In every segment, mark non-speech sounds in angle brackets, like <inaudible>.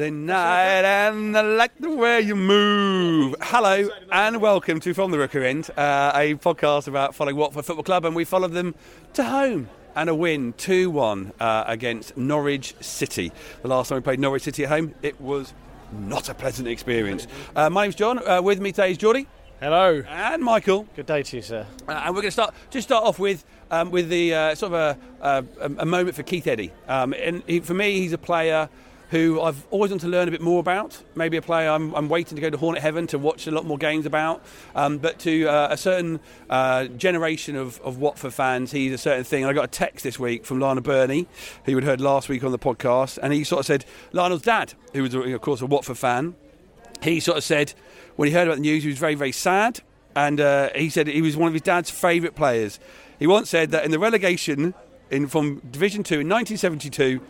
Saturday night, and I like the way you move. Hello, and welcome to From the Rookery End, uh, a podcast about following Watford Football Club, and we followed them to home and a win 2 1 uh, against Norwich City. The last time we played Norwich City at home, it was not a pleasant experience. Uh, my name's John. Uh, with me today is Geordie. Hello. And Michael. Good day to you, sir. Uh, and we're going to start just start off with um, with the uh, sort of a, a, a, moment for Keith Eddy. Um, and he, for me, he's a player who I've always wanted to learn a bit more about. Maybe a player I'm, I'm waiting to go to Hornet Heaven to watch a lot more games about. Um, but to uh, a certain uh, generation of, of Watford fans, he's a certain thing. And I got a text this week from Lionel Burney, who had heard last week on the podcast, and he sort of said Lionel's dad, who was of course a Watford fan, he sort of said when he heard about the news, he was very very sad, and uh, he said he was one of his dad's favourite players. He once said that in the relegation in, from Division 2 in 1972,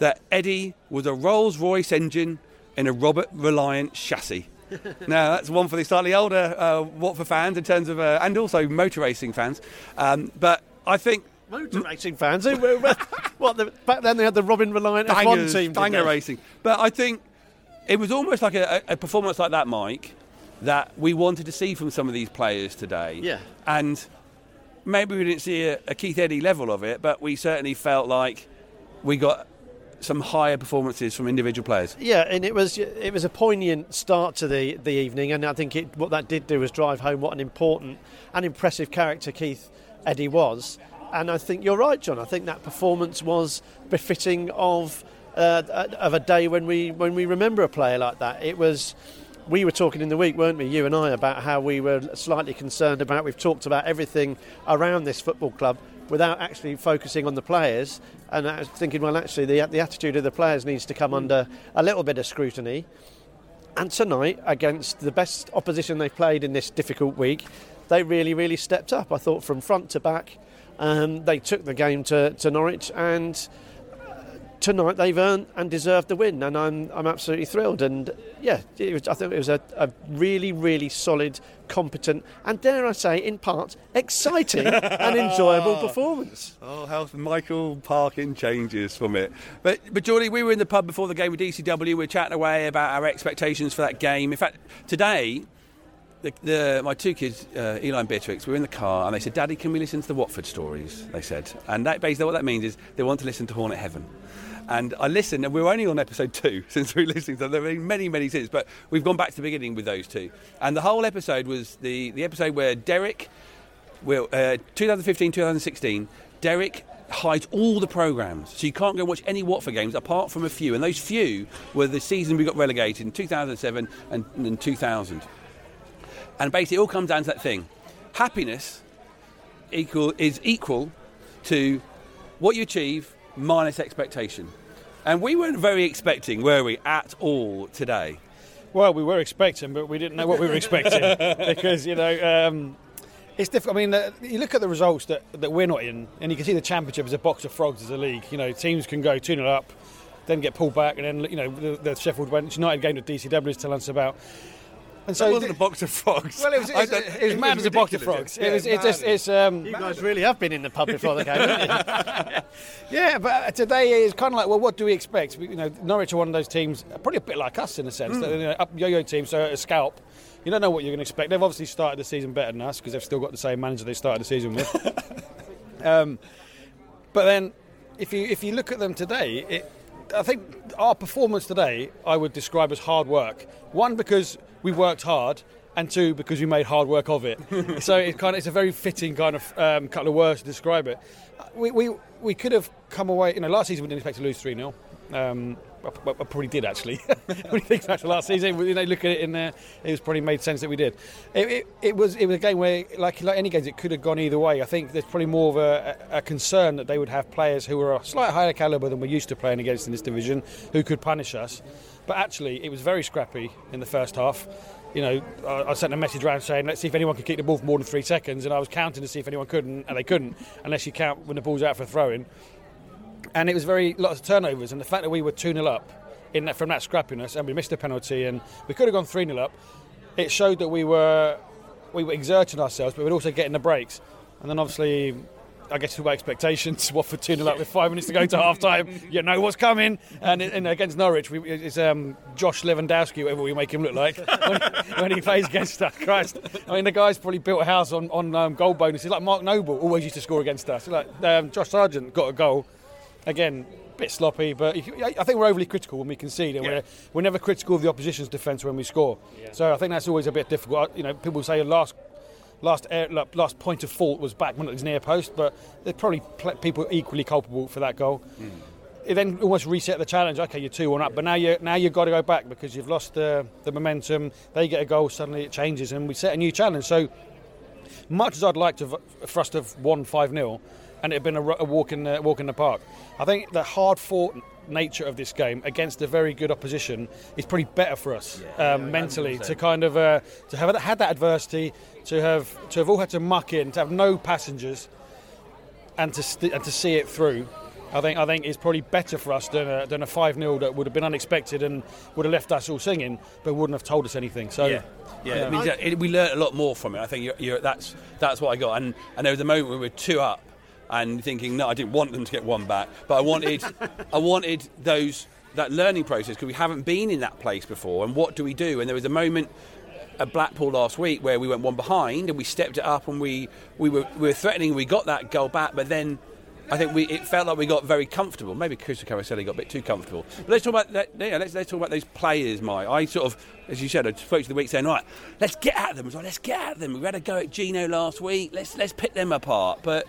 that Eddy was a Rolls Royce engine in a Robert Reliant chassis. <laughs> now, that's one for the slightly older uh, Watford fans in terms of, uh, and also motor racing fans. Um, but I think motor racing fans. <laughs> what the, back then they had the Robin Reliant Bangers, F1 team. Banger racing. But I think it was almost like a, a, performance like that, Mike, that we wanted to see from some of these players today. Yeah. And maybe we didn't see a, a Keith Eddy level of it, but we certainly felt like we got some higher performances from individual players. Yeah, and it was it was a poignant start to the the evening, and I think it, what that did do was drive home what an important and impressive character Keith Eddy was. And I think you're right, John. I think that performance was befitting of uh, of a day when we when we remember a player like that. It was we were talking in the week, weren't we, you and I, about how we were slightly concerned about. We've talked about everything around this football club without actually focusing on the players. And I was thinking, well, actually, the, the attitude of the players needs to come under a little bit of scrutiny. And tonight, against the best opposition they've played in this difficult week, they really, really stepped up. I thought from front to back, um, they took the game to, to Norwich and tonight they've earned and deserved the win, and I'm I'm absolutely thrilled. And yeah, was, I think it was a, a, really really solid, competent, and dare I say, in part, exciting <laughs> and enjoyable performance. Oh, how Michael Parkin changes from it. But but Geordie, we were in the pub before the game with DCW. We were chatting away about our expectations for that game. In fact, today. The, the, my two kids, uh, Eli and Beatrix, were in the car and they said, Daddy, can we listen to the Watford stories? They said. And that, basically, what that means is they want to listen to Hornet Heaven. And I listened, and we were only on episode two <laughs> since we listened to them. There have been many, many since, but we've gone back to the beginning with those two. And the whole episode was the, the episode where Derek, well, uh, 2015, 2016, Derek hides all the programs, so you can't go watch any Watford games apart from a few. And those few were the season we got relegated in 2007 and, and 2000. And basically, it all comes down to that thing: happiness equal is equal to what you achieve minus expectation. And we weren't very expecting, were we, at all today? Well, we were expecting, but we didn't know what we were expecting <laughs> because you know um, it's difficult. I mean, uh, you look at the results that, that we're not in, and you can see the championship is a box of frogs as a league. You know, teams can go two 0 up, then get pulled back, and then you know the, the Sheffield United game that DCW is telling us about and so it wasn't a box of frogs. Well, it was, it was, <laughs> it was mad as a box of frogs. Yeah, it was. It just. It's. Um, you guys really have been in the pub before the game, haven't you? <laughs> yeah, but today is kind of like, well, what do we expect? You know, Norwich are one of those teams, probably a bit like us in a sense. Mm. That, you know, up yo-yo team, so a scalp. You don't know what you're going to expect. They've obviously started the season better than us because they've still got the same manager they started the season with. <laughs> um, but then, if you if you look at them today, it, I think our performance today I would describe as hard work. One because we worked hard, and two because we made hard work of it. <laughs> so it kind of, it's a very fitting kind of um, couple of words to describe it. We, we, we could have come away. You know, last season we didn't expect to lose three 0 um, I, I, probably did actually. <laughs> when you think back to last season, you know, look at it in there, it was probably made sense that we did. It, it, it, was it was a game where, like like any games, it could have gone either way. I think there's probably more of a, a concern that they would have players who were a slightly higher calibre than we're used to playing against in this division, who could punish us. But actually, it was very scrappy in the first half you know, I, I, sent a message around saying, let's see if anyone can keep the ball for more than three seconds, and I was counting to see if anyone couldn't, and they couldn't, unless you count when the ball's out for throwing. And it was very lots of turnovers, and the fact that we were 2 0 up in that, from that scrappiness, and we missed a penalty, and we could have gone 3 0 up, it showed that we were we were exerting ourselves, but we were also getting the breaks. And then obviously I guess talk about expectations. <laughs> Watford 2 0 up with five minutes to go to half time. You know what's coming. And, and against Norwich, we, it's um, Josh Lewandowski, whatever we make him look like, <laughs> when, when, he plays against us. Christ. I mean, the guy's probably built a house on, on um, goal bonuses. Like Mark Noble always used to score against us. Like um, Josh Sargent got a goal. Again, bit sloppy, but I think we're overly critical when we concede, and yeah. we're, we're never critical of the opposition's defence when we score. Yeah. So I think that's always a bit difficult. You know, people say last last air, last point of fault was back when it was near post, but there's probably people equally culpable for that goal. Mm. It then almost reset the challenge. Okay, you're two one up, but now you now you've got to go back because you've lost the the momentum. They get a goal, suddenly it changes, and we set a new challenge. So much as I'd like to for us to have won five 0 and it had been a, a walk in the, walk in the park. I think the hard fought nature of this game against a very good opposition is probably better for us yeah, um, yeah, mentally to kind of uh, to have had that adversity, to have to have all had to muck in, to have no passengers, and to st- and to see it through. I think I think it's probably better for us than a, than a five 0 that would have been unexpected and would have left us all singing, but wouldn't have told us anything. So. Yeah. Yeah, I mean, it, we learned a lot more from it. I think you're, you're, that's that's what I got. And, and there was a moment where we were two up, and thinking, no, I didn't want them to get one back, but I wanted, <laughs> I wanted those that learning process because we haven't been in that place before. And what do we do? And there was a moment at Blackpool last week where we went one behind and we stepped it up and we we were we were threatening. We got that goal back, but then. I think we, it felt like we got very comfortable. Maybe Christo Caroselli got a bit too comfortable. But let's talk about that. Yeah, let's, let's talk about those players, Mike. I sort of, as you said, I spoke to the week saying, right, let's get at them. Like, let's get at them. We had a go at Gino last week. Let's let's pick them apart. But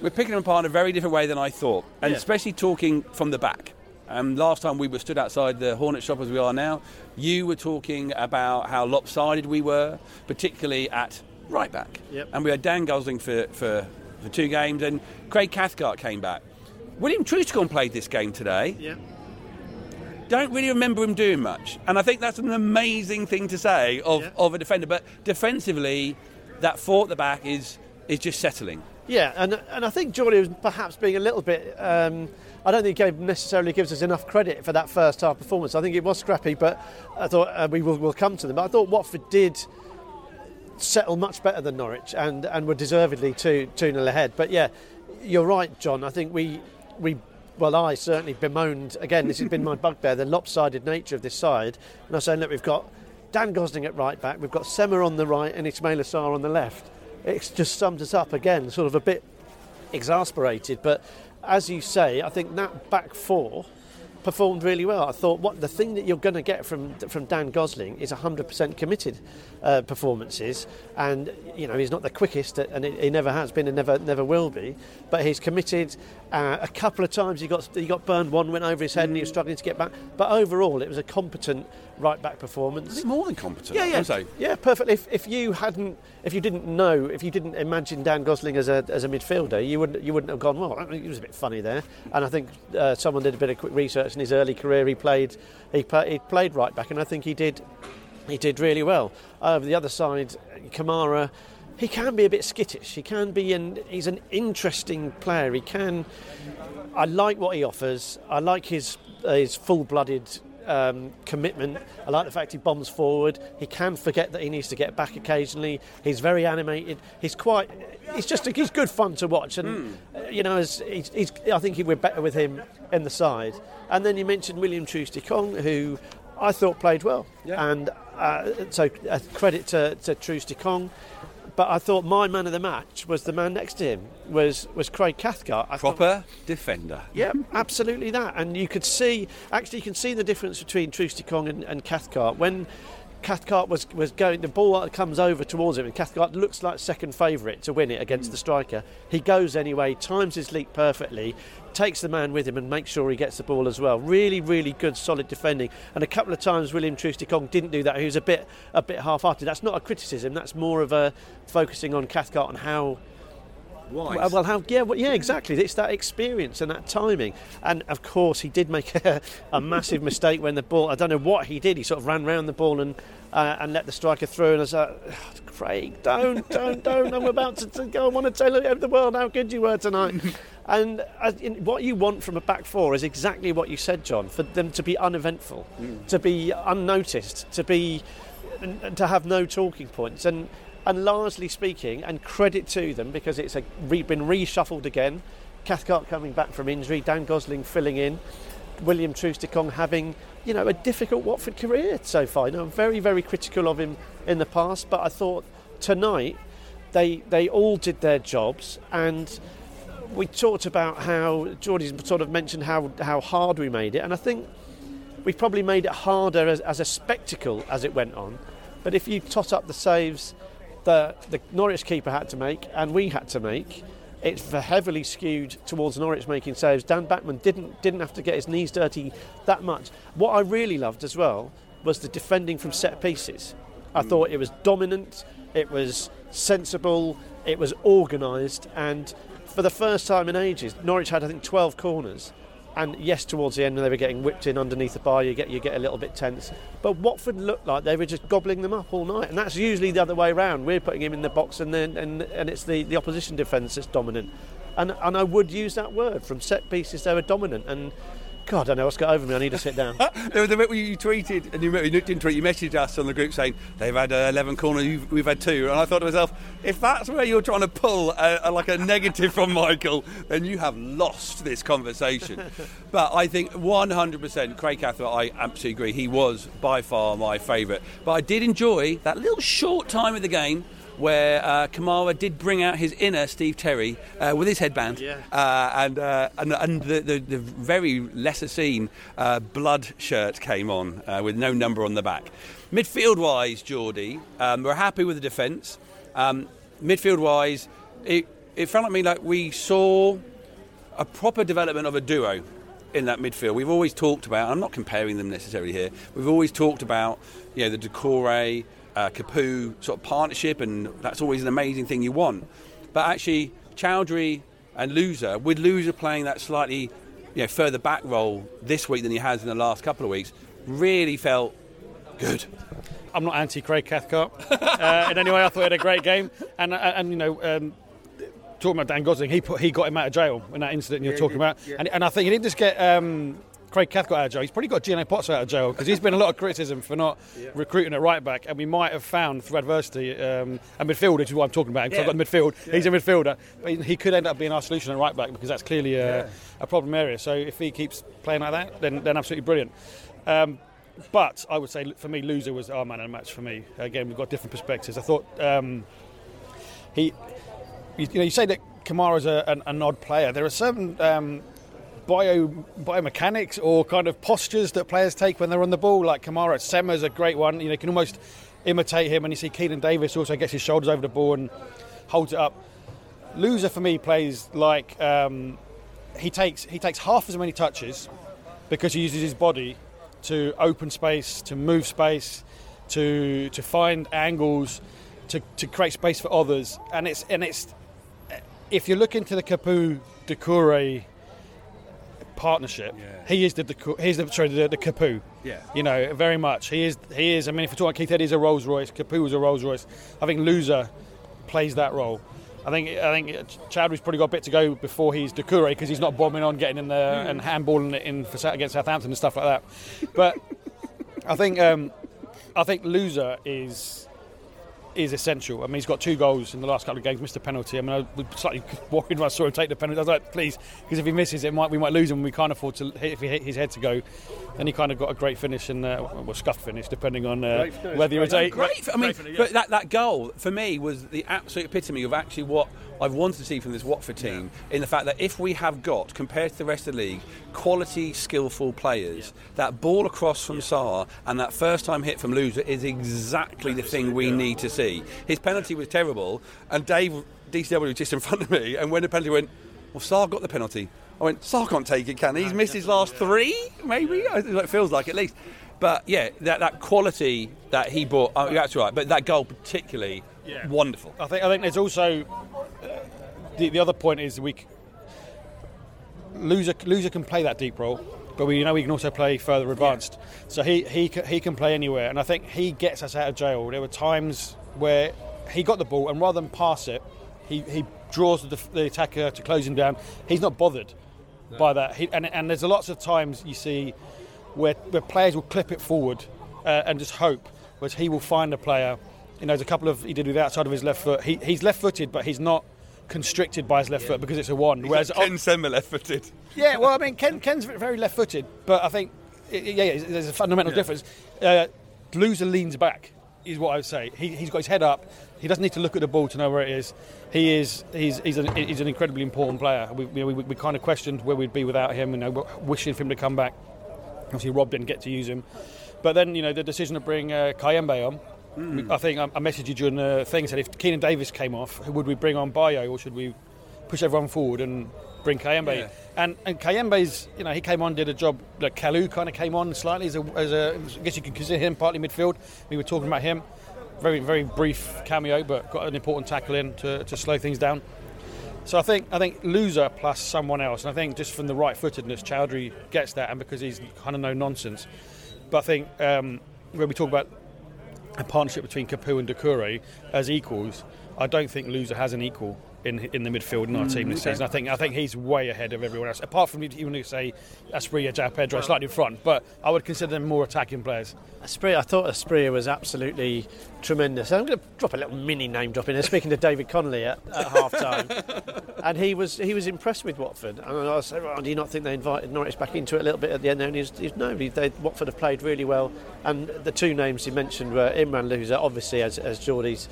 we're picking them apart in a very different way than I thought, and yeah. especially talking from the back. Um, last time we were stood outside the Hornet shop as we are now, you were talking about how lopsided we were, particularly at right back. Yep. And we had Dan Gosling for, for, for two games, and Craig Cathcart came back. William Troost-Ekong played this game today. Yep. Don't really remember him doing much. And I think that's an amazing thing to say of, yep. of a defender. But defensively, that four at the back is, is just settling. Yeah, and and I think Geordie was perhaps being a little bit. Um, I don't think he necessarily gives us enough credit for that first half performance. I think it was scrappy, but I thought uh, we will will come to them. But I thought Watford did settle much better than Norwich and, and were deservedly 2 2 0 ahead. But yeah, you're right, John. I think we we well, I certainly bemoaned again. This has been my <laughs> bugbear: the lopsided nature of this side. And I was saying, look, we've got Dan Gosling at right back, we've got Sema on the right, and Ismaila Sarr on the left it just sums us up again, sort of a bit exasperated. But as you say, I think that back four performed really well. I thought what the thing that you're going to get from from Dan Gosling is 100% committed uh, performances, and you know he's not the quickest, and he never has been, and never never will be. But he's committed. Uh, a couple of times he got he got burned. One went over his head, and he was struggling to get back. But overall, it was a competent right back performance. more than competent. Yeah, yeah, yeah, perfectly. If, if you hadn't, if you didn't know, if you didn't imagine Dan Gosling as a as a midfielder, you wouldn't you wouldn't have gone. Well, I mean, he was a bit funny there. And I think uh, someone did a bit of quick research in his early career. He played he, play, he played right back, and I think he did he did really well. Over the other side, Kamara he can be a bit skittish. He can be, and he's an interesting player. He can. I like what he offers. I like his uh, his full-blooded um, commitment. I like the fact he bombs forward. He can forget that he needs to get back occasionally. He's very animated. He's quite. He's just. He's good fun to watch, and mm. you know, as he's, he's, I think we're better with him in the side. And then you mentioned William Troost-Ekong, who I thought played well, yeah. and uh, so uh, credit to, to Troost-Ekong but I thought my man of the match was the man next to him was was Craig Cathcart. I Proper thought, defender. Yeah, absolutely that. And you could see actually you can see the difference between Troost-Ekong and, and Cathcart when. Cathcart was, was going, the ball comes over towards him, and Cathcart looks like second favourite to win it against mm. the striker. He goes anyway, times his leap perfectly, takes the man with him and makes sure he gets the ball as well. Really, really good, solid defending. And a couple of times William Troost-Ekong didn't do that. He was a bit a bit half-hearted. That's not a criticism. That's more of a focusing on Cathcart and how Wise. Well, how? Yeah, well, yeah, exactly. It's that experience and that timing. And of course, he did make <laughs> a, a massive mistake when the ball. I don't know what he did. He sort of ran round the ball and uh, and let the striker through. And I was like, oh, Craig, don't, don't, don't. I'm about to, to go. I want to tell the world how good you were tonight. <laughs> And uh, in, what you want from a back four is exactly what you said, John. For them to be uneventful, mm. to be unnoticed, to be to have no talking points. And And largely speaking, and credit to them because it's a, been reshuffled again. Cathcart coming back from injury, Dan Gosling filling in, William Troost-Ekong having you know a difficult Watford career so far. You know, I'm very very critical of him in the past, but I thought tonight they they all did their jobs and we talked about how Geordie's sort of mentioned how how hard we made it, and I think we probably made it harder as, as a spectacle as it went on. But if you tot up the saves that the Norwich keeper had to make and we had to make, it's heavily skewed towards Norwich making saves. Dan Bachmann didn't didn't have to get his knees dirty that much. What I really loved as well was the defending from set pieces. I mm. thought it was dominant, it was sensible, it was organised, and for the first time in ages, Norwich had I think 12 corners. And yes, towards the end, when they were getting whipped in underneath the bar, you get you get a little bit tense. But Watford looked like they were just gobbling them up all night, and that's usually the other way around. We're putting him in the box, and then and, and it's the, the opposition defence that's dominant. And and I would use that word from set pieces. They were dominant, and God, I don't know what's got over me. I need to sit down. <laughs> there was a bit where you tweeted, and you, you didn't tweet, you messaged us on the group saying they've had uh, 11 corners, we've had two. And I thought to myself, if that's where you're trying to pull a, a, like a negative from Michael, then you have lost this conversation. <laughs> but I think 100%, Craig Cathcart, I absolutely agree. He was by far my favourite. But I did enjoy that little short time of the game where uh, Kamara did bring out his inner Steve Terry uh, with his headband, Yeah. uh, and, uh, and and the, the, the very lesser seen uh, blood shirt came on uh, with no number on the back. Midfield wise, Geordie, um, we're happy with the defence. Um, midfield wise, it, it felt like me like we saw a proper development of a duo in that midfield. We've always talked about, I'm not comparing them necessarily here, we've always talked about you know, the Doucouré, uh, Capoue sort of partnership, and that's always an amazing thing you want. But actually, Choudhury and Louza, with Louza playing that slightly you know, further back role this week than he has in the last couple of weeks, really felt good. I'm not anti Craig Cathcart <laughs> uh, in any way. I thought he had a great game, and uh, and you know. Um, Talking about Dan Gosling, he put he got him out of jail in that incident you're talking about, and, and I think he didn't just get um, Craig Cathcart out of jail. He's probably got Gino Pozzo out of jail because he's been a lot of criticism for not recruiting at right back, and we might have found through adversity um, a midfielder, which is what I'm talking about. Because I've got midfield, he's a midfielder, but he- could end up being our solution at right back because that's clearly a, a problem area. So if he keeps playing like that, then then absolutely brilliant. Um, but I would say for me, Louza was our man of the match for me. Again, we've got different perspectives. I thought um, he, you, you know, you say that Kamara's a, an, an odd player. There are certain um, bio biomechanics or kind of postures that players take when they're on the ball. Like Kamara, Sema's a great one. You know, you can almost imitate him. And you see Keinan Davis also gets his shoulders over the ball and holds it up. Louza for me plays like um, he takes he takes half as many touches because he uses his body to open space, to move space, to to find angles, to, to create space for others. And it's and it's if you look into the Capoue Doucouré partnership, he is the Deco- he's the sorry the, the Capoue. Yeah. You know, very much. He is he is. I mean, if you're talking Keith Eddy's a Rolls Royce, Capoue is a Rolls Royce. I think Louza plays that role. I think I think Chadwick's probably got a bit to go before he's Doucouré because he's not bombing on, getting in there and handballing it in for, against Southampton and stuff like that. But I think um, I think Louza is is essential. I mean, he's got two goals in the last couple of games, missed a penalty. I mean, I was slightly <laughs> worried when I saw him take the penalty. I was like, please, because if he misses it, might we might lose him. And we can't afford to hit, if he hit his head to go. And he kind of got a great finish and uh, well, scuffed finish, depending on uh, whether he was a Great. I mean, but that, that goal for me was the absolute epitome of actually what I've wanted to see from this Watford team. In the fact that if we have got, compared to the rest of the league, quality, skillful players, that ball across from Sarr and that first time hit from Louza is exactly the thing we need to see. His penalty was terrible, and Dave DCW was just in front of me, and when the penalty went, well, Sarr got the penalty. I went, Sarr can't take it, can he? He's missed his last three, maybe. It feels like at least. But yeah, that, that quality that he brought, oh, that's right. But that goal particularly Yeah. wonderful. I think I think there's also uh, the, the other point is we c- Louza Louza can play that deep role, but we know he can also play further advanced. So he he he can play anywhere, and I think he gets us out of jail. There were times where he got the ball, and rather than pass it, he, he draws the, the attacker to close him down. He's not bothered by that, he, and and there's lots of times you see where where players will clip it forward uh, and just hope, whereas he will find a player you know, there's a couple of he did with the outside of his left foot. He, he's left-footed, but he's not constricted by his left foot because it's a one. Whereas Ken Sema left-footed. yeah, well, I <laughs> mean, Ken, Ken's very left-footed, but I think yeah, yeah there's a fundamental difference. Uh, Louza leans back, is what I would say. He, he's got his head up. He doesn't need to look at the ball to know where it is. He is he's he's an, he's an incredibly important player. We, we, we, we kind of questioned where we'd be without him, you know, wishing for him to come back. Obviously, Rob didn't get to use him, but then you know the decision to bring uh, Kayembe on. Mm. I think I, I messaged you during the thing said if Keinan Davis came off, who would we bring on Bayo or should we push everyone forward and bring Kayembe? Yeah. And and Kayembe's, you know, he came on, did a job that Kalu kind of came on slightly as a, as a, I guess you could consider him partly midfield. We were talking about him, very very brief cameo, but got an important tackle in to, to slow things down. So I think I think Louza plus someone else, and I think just from the right footedness, Choudhury gets that, and because he's kind of no nonsense. But I think um, when we talk about a partnership between Capoue and Doucouré as equals, I don't think Louza has an equal in in the midfield in our team this mm, okay. season. I think I think he's way ahead of everyone else. Apart from even if say Asprilla, João Pedro, slightly in front, but I would consider them more attacking players. Asprilla, I thought Asprilla was absolutely tremendous. I'm going to drop a little mini name drop in there. Speaking to David Connolly at, at half time, <laughs> and he was he was impressed with Watford. And I was saying, well, do you not think they invited Norwich back into it a little bit at the end there? And he's, he's no, they, Watford have played really well. And the two names he mentioned were Imran Louza, obviously as as Geordie's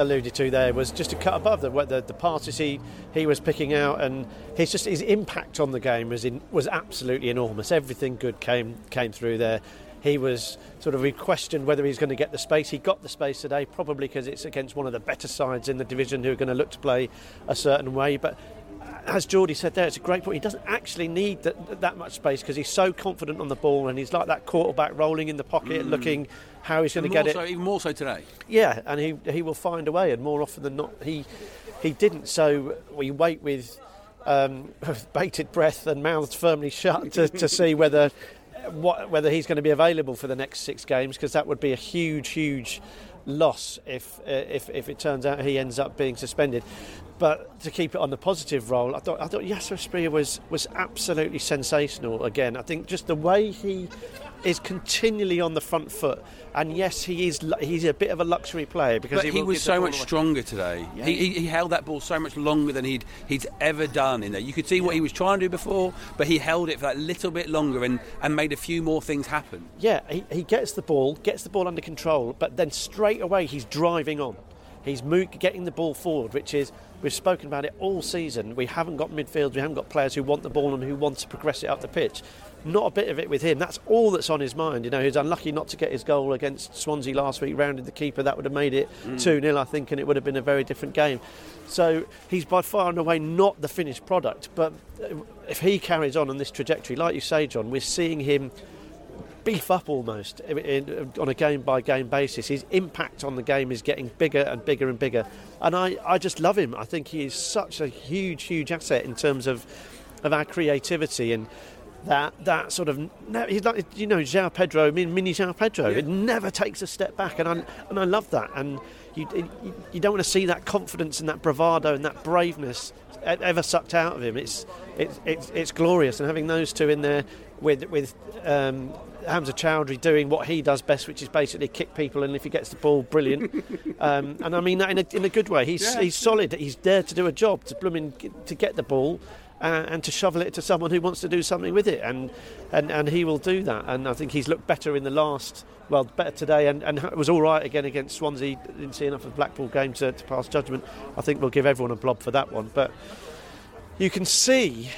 alluded to there was just a cut above the the, the passes he, he was picking out and his just his impact on the game was in, was absolutely enormous. Everything good came came through there. He was sort of questioned whether he's going to get the space. He got the space today, probably because it's against one of the better sides in the division who are going to look to play a certain way. But as Geordie said there, it's a great point. He doesn't actually need that, that much space because he's so confident on the ball and he's like that quarterback rolling in the pocket, mm. looking how he's going to get so, it. Even more so today. Yeah, and he he will find a way, and more often than not, he he didn't. So we wait with um, <laughs> bated breath and mouths firmly shut to, to see whether what, whether he's going to be available for the next six games because that would be a huge, huge loss if, uh, if if it turns out he ends up being suspended. But to keep it on the positive role, I thought I thought Yasser Asprilla was was absolutely sensational again. I think just the way he is continually on the front foot. And yes, he is. He's a bit of a luxury player because but he, he was so much away. stronger today. Yeah. He, he, held that ball so much longer than he'd he'd ever done in there. You could see what he was trying to do before, but he held it for that little bit longer and, and made a few more things happen. Yeah, he, he gets the ball, gets the ball under control, but then straight away he's driving on. He's getting the ball forward, which is we've spoken about it all season. We haven't got midfield, we haven't got players who want the ball and who want to progress it up the pitch. Not a bit of it with him. That's all that's on his mind. You know, he's unlucky not to get his goal against Swansea last week, rounded the keeper. That would have made it mm. 2 mm. 0, I think, and it would have been a very different game. So he's by far and away not the finished product. But if he carries on on this trajectory, like you say, John, we're seeing him beef up almost in, in, on a game by game basis. His impact on the game is getting bigger and bigger and bigger. And I, I just love him. I think he is such a huge, huge asset in terms of, of our creativity and that that sort of he's like you know João Pedro, mini João Pedro. Yeah. It never takes a step back, and I and I love that. And you, you, you don't want to see that confidence and that bravado and that braveness ever sucked out of him. It's it's it's, it's glorious, and having those two in there with with um, Hamza Choudhury doing what he does best, which is basically kick people, and if he gets the ball, brilliant. <laughs> um, and I mean that in a, in a good way. He's yeah. he's solid. He's there to do a job, to blooming to get the ball. Uh, and to shovel it to someone who wants to do something with it, and, and and he will do that. And I think he's looked better in the last, well, better today, and, and it was all right again against Swansea. Didn't see enough of Blackpool game to, to pass judgment. I think we'll give everyone a blob for that one, but you can see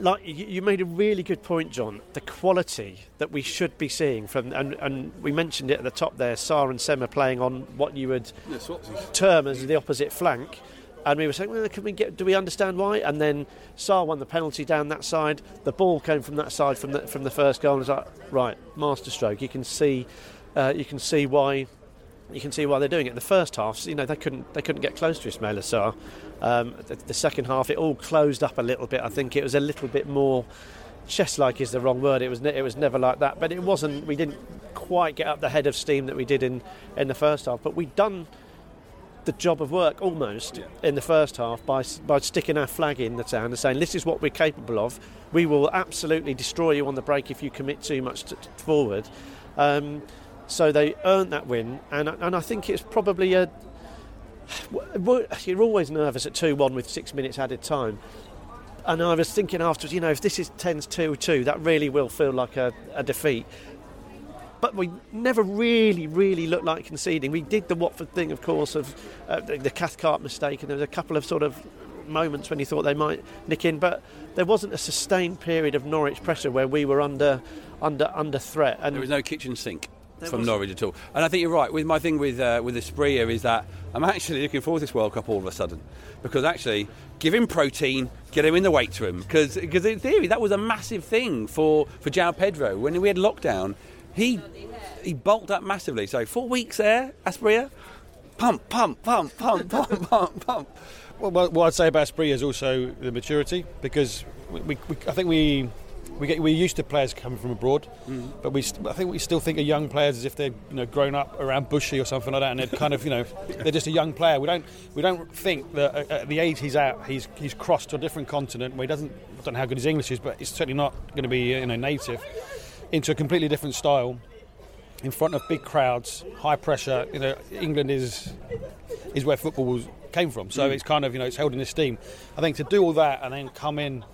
like you made a really good point, John. The quality that we should be seeing from, and, and we mentioned it at the top there. Sarr and Sema playing on what you would term as the opposite flank, and we were saying, well, can we get? Do we understand why? And then Sarr won the penalty down that side. The ball came from that side from the from the first goal. And it's like, right, masterstroke. You can see, uh, you can see why you can see why they're doing it. In the first half, you know, they couldn't they couldn't get close to Ismail Sarr. Um, the, the, second half, it all closed up a little bit. I think it was a little bit more chess-like is the wrong word. It was ne- it was never like that, but it wasn't. We didn't quite get up the head of steam that we did in in the first half. But we'd done the job of work almost yeah. in the first half by by sticking our flag in the town and saying this is what we're capable of. We will absolutely destroy you on the break if you commit too much to, forward. Um, So they earned that win, and and I think it's probably a. You're always nervous at 2 1 with six minutes added time. And I was thinking afterwards, you know, if this is 10 2 2, that really will feel like a, a defeat but we never really, really looked like conceding. We did the Watford thing, of course, of uh, the, Cathcart mistake, and there was a couple of sort of moments when you thought they might nick in, but there wasn't a sustained period of Norwich pressure where we were under under under threat. And there was no kitchen sink from Norwich at all. And I think you're right. With my thing with uh, with Asprilla is that I'm actually looking forward to this World Cup all of a sudden because actually give him protein, get him in the weight room because because in theory that was a massive thing for for João Pedro when we had lockdown. He he bulked up massively. So four weeks there, Asprilla, pump, pump, pump, pump, <laughs> pump, pump, pump. Well, what I'd say about Asprilla is also the maturity because we, we, we I think we we get we're used to players coming from abroad, mm. but we st- I think we still think of young players as if they're you know grown up around Bushey or something like that, and they're kind of you know <laughs> they're just a young player. We don't we don't think that at the age he's at, he's he's crossed to a different continent where he doesn't I don't know how good his English is, but he's certainly not going to be you know native into a completely different style in front of big crowds, high pressure. You know, England is is where football was, came from, so mm. it's kind of you know it's held in esteem. I think to do all that and then come in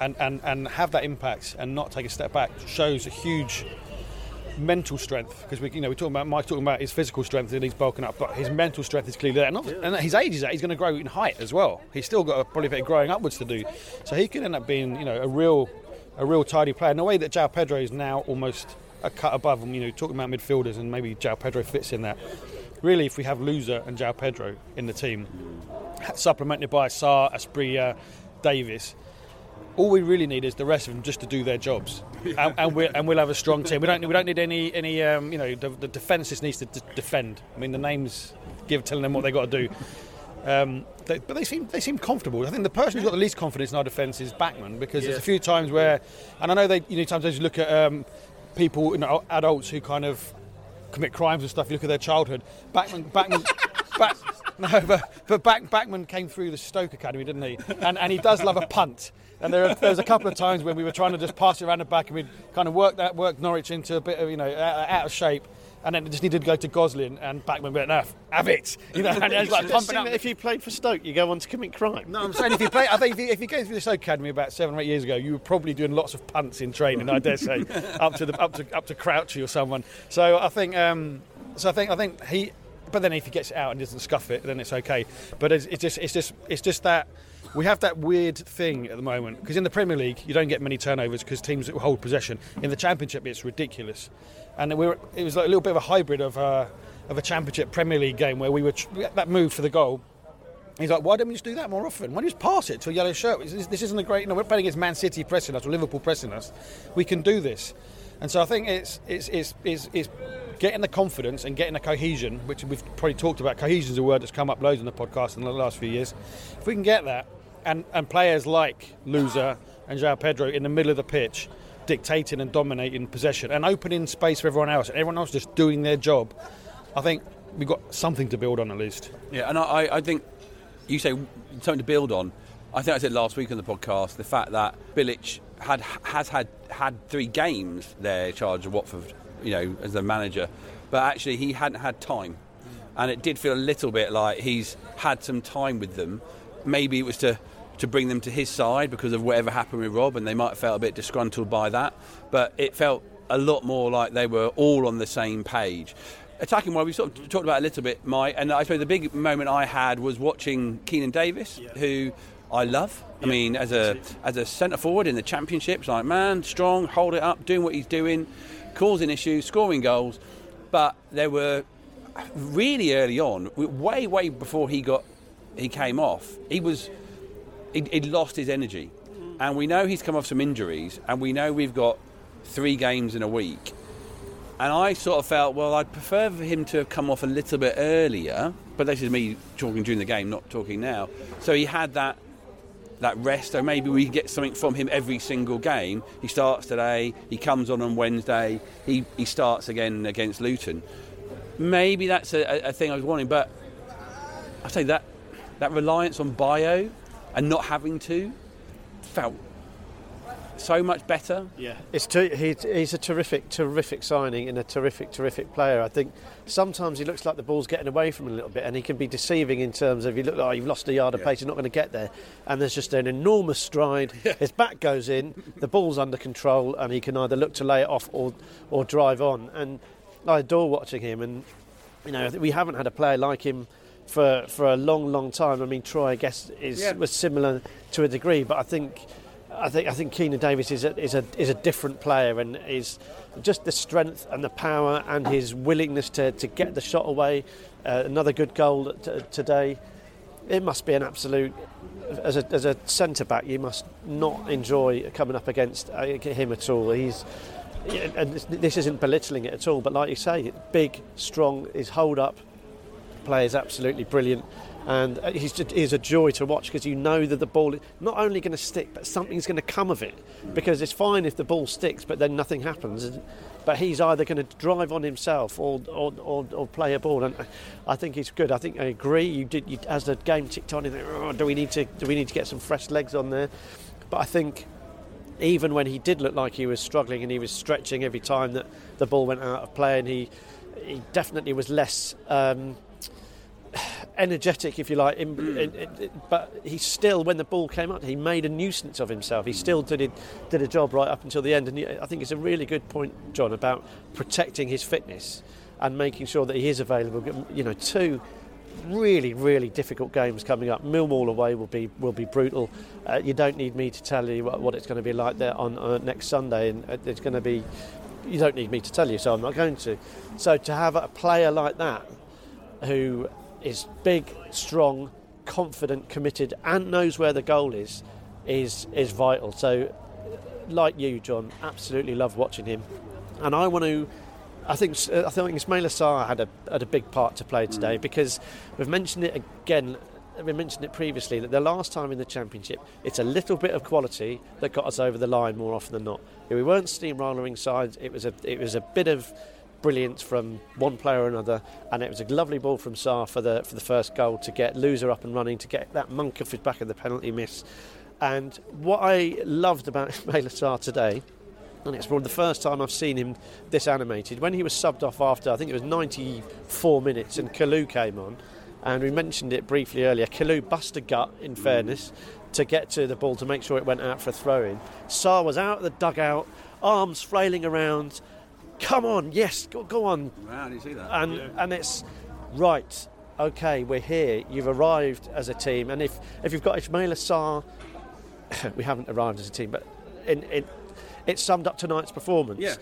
and, and, and have that impact and not take a step back shows a huge mental strength because we you know we're talking about Mike talking about his physical strength and he's bulking up, but his mental strength is clearly there. And, yeah. and his age is that he's going to grow in height as well. He's still got a, probably a bit of growing upwards to do, so he could end up being you know a real a real tidy player. In the way that João Pedro is now almost a cut above him You know, talking about midfielders and maybe João Pedro fits in that. Really, if we have Louza and João Pedro in the team, supplemented by Sarr, Asprilla, Davis, all we really need is the rest of them just to do their jobs, <laughs> and, and, we and we'll have a strong team. We don't we don't need any any um, you know the, the defence just needs to d- defend. I mean the names give telling them what they got to do. Um, they, but they seem they seem comfortable. I think the person who's got the least confidence in our defence is Backman because yeah. there's a few times where, and I know they you know sometimes they look at um, people, you know, adults who kind of commit crimes and stuff. You look at their childhood. Backman Bachmann, <laughs> back, no, but, but back, Bachmann came through the Stoke Academy, didn't he? And, and he does love a punt. And there, there was a couple of times when we were trying to just pass it around the back, and we'd kind of work that, work Norwich into a bit of, you know, out of shape and then it just needed to go to Gosling, and Bachmann went, "Enough, have it." You know, and it's like pumping up. If you played for Stoke, you go on to commit crime. No, I'm saying if you play, I think if you, if you go through the Stoke Academy about seven or eight years ago, you were probably doing lots of punts in training. I dare say, up to the up to up to Crouchy or someone. So I think, um, so I think I think he. But then if he gets it out and doesn't scuff it, then it's okay. But it's, it's just it's just it's just that we have that weird thing at the moment because in the Premier League you don't get many turnovers because teams hold possession. In the Championship, it's ridiculous and we were, it was like a little bit of a hybrid of a, uh, of a Championship Premier League game where we were that move for the goal. He's like, why don't we just do that more often? Why don't we just pass it to a yellow shirt? This, isn't a great. You know, we're playing against Man City pressing us or Liverpool pressing us. We can do this, and so I think it's it's it's, it's, it's getting the confidence and getting the cohesion, which we've probably talked about. Cohesion is a word that's come up loads in the podcast in the last few years. If we can get that, and and players like Louza and João Pedro in the middle of the pitch dictating and dominating possession and opening space for everyone else, and everyone else just doing their job, I think we've got something to build on at least. Yeah, and I, I think you say something to build on. I think I said last week on the podcast the fact that Bilic had has had had three games there charge of Watford, you know, as the manager, but actually he hadn't had time, and it did feel a little bit like he's had some time with them. Maybe it was to to bring them to his side because of whatever happened with Rob, and they might have felt a bit disgruntled by that. But it felt a lot more like they were all on the same page. Attacking well, we sort of talked about a little bit, Mike, and I suppose the big moment I had was watching Keinan Davis, yeah. who I love. Yeah. I mean, as a as a centre forward in the championships, like man, strong, hold it up, doing what he's doing, causing issues, scoring goals. But there were really early on, way way before he got he came off, he was he'd, lost his energy. And we know he's come off some injuries, and we know we've got three games in a week. And I sort of felt, well, I'd prefer for him to have come off a little bit earlier, but this is me talking during the game, not talking now. So he had that that rest, so maybe we get something from him every single game. He starts today, he comes on on Wednesday, he, he starts again against Luton. Maybe that's a, a thing I was wanting, but I say that that reliance on Bayo and not having to felt so much better. Yeah, it's too, he's, he's a terrific, terrific signing and a terrific, terrific player. I think sometimes he looks like the ball's getting away from him a little bit, and he can be deceiving in terms of you look like oh, you've lost a yard of Yeah. pace, you're not going to get there, and there's just an enormous stride. <laughs> His back goes in, the ball's under control, and he can either look to lay it off or or drive on. And I adore watching him, and you know we haven't had a player like him. For, for a long, long time. I mean, Troy, I guess, is Yeah. was similar to a degree, but I think I think I think Keinan Davis is a, is a is a different player and is just the strength and the power and his willingness to, to get the shot away. Uh, another good goal t- today. It must be an absolute as a as a centre back. You must not enjoy coming up against uh, him at all. He's and this, this isn't belittling it at all, but like you say, big, strong. His hold up play is absolutely brilliant. And uh, he's, just, he's a joy to watch because you know that the ball is not only going to stick, but something's going to come of it. Because it's fine if the ball sticks, but then nothing happens. But he's either going to drive on himself or, or, or, or play a ball. And I think he's good. I think I agree. You did you, as the game ticked on. You think, oh, do we need to do we need to get some fresh legs on there? But I think even when he did look like he was struggling and he was stretching every time that the ball went out of play, and he he definitely was less. Um, energetic, if you like, in, in, in- but he still, when the ball came up, he made a nuisance of himself. He still did it, did a job right up until the end. And he- I think it's a really good point, John, about protecting his fitness and making sure that he is available. You know, two really, really difficult games coming up. Millwall away will be will be brutal. Uh, you don't need me to tell you what, what it's going to be like there on uh, next Sunday, and uh, it's going to be. You don't need me to tell you, so I'm not going to. So to have a player like that who is big, strong, confident, committed, and knows where the goal is, is is vital. So, like you, John, absolutely love watching him, and I want to. I think I think Ismaila Sarr had a had a big part to play today mm. because we've mentioned it again. We mentioned it previously that the last time in the championship, it's a little bit of quality that got us over the line more often than not. We weren't steamrolling sides. It was a it was a bit of brilliance from one player or another, and it was a lovely ball from Sarr for the for the first goal to get Louza up and running to get that monk off his back of the penalty miss. And what I loved about <laughs> Ismaila Sarr today, and it's probably the first time I've seen him this animated, when he was subbed off after I think it was 94 minutes, and Kalu came on, and we mentioned it briefly earlier. Kalu bust a gut, in mm. fairness, to get to the ball to make sure it went out for a throw in. Sarr was out of the dugout, arms flailing around. Come on, yes, go, go on, Wow, did you see that? and and it's right. Okay, we're here. You've arrived as a team, and if if you've got Ismaila Sarr, <coughs> we haven't arrived as a team, but in, it it summed up tonight's performance. Yeah.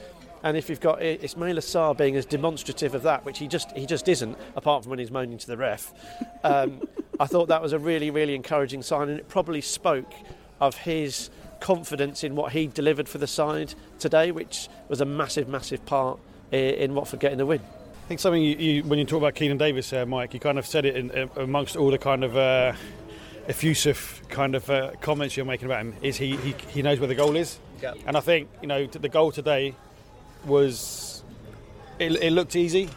And if you've got Ismaila Sarr being as demonstrative of that, which he just he just isn't, apart from when he's moaning to the ref, um, <laughs> I thought that was a really really encouraging sign, and it probably spoke of his confidence in what he delivered for the side today, which was a massive massive part i- in Watford getting the win. I think something you, you, when you talk about Keinan Davis, uh, Mike, you kind of said it in, uh, amongst all the kind of uh, effusive kind of uh, comments you're making about him. Is he, he he knows where the goal is, Yep. and I think you know the goal today was it, it looked easy,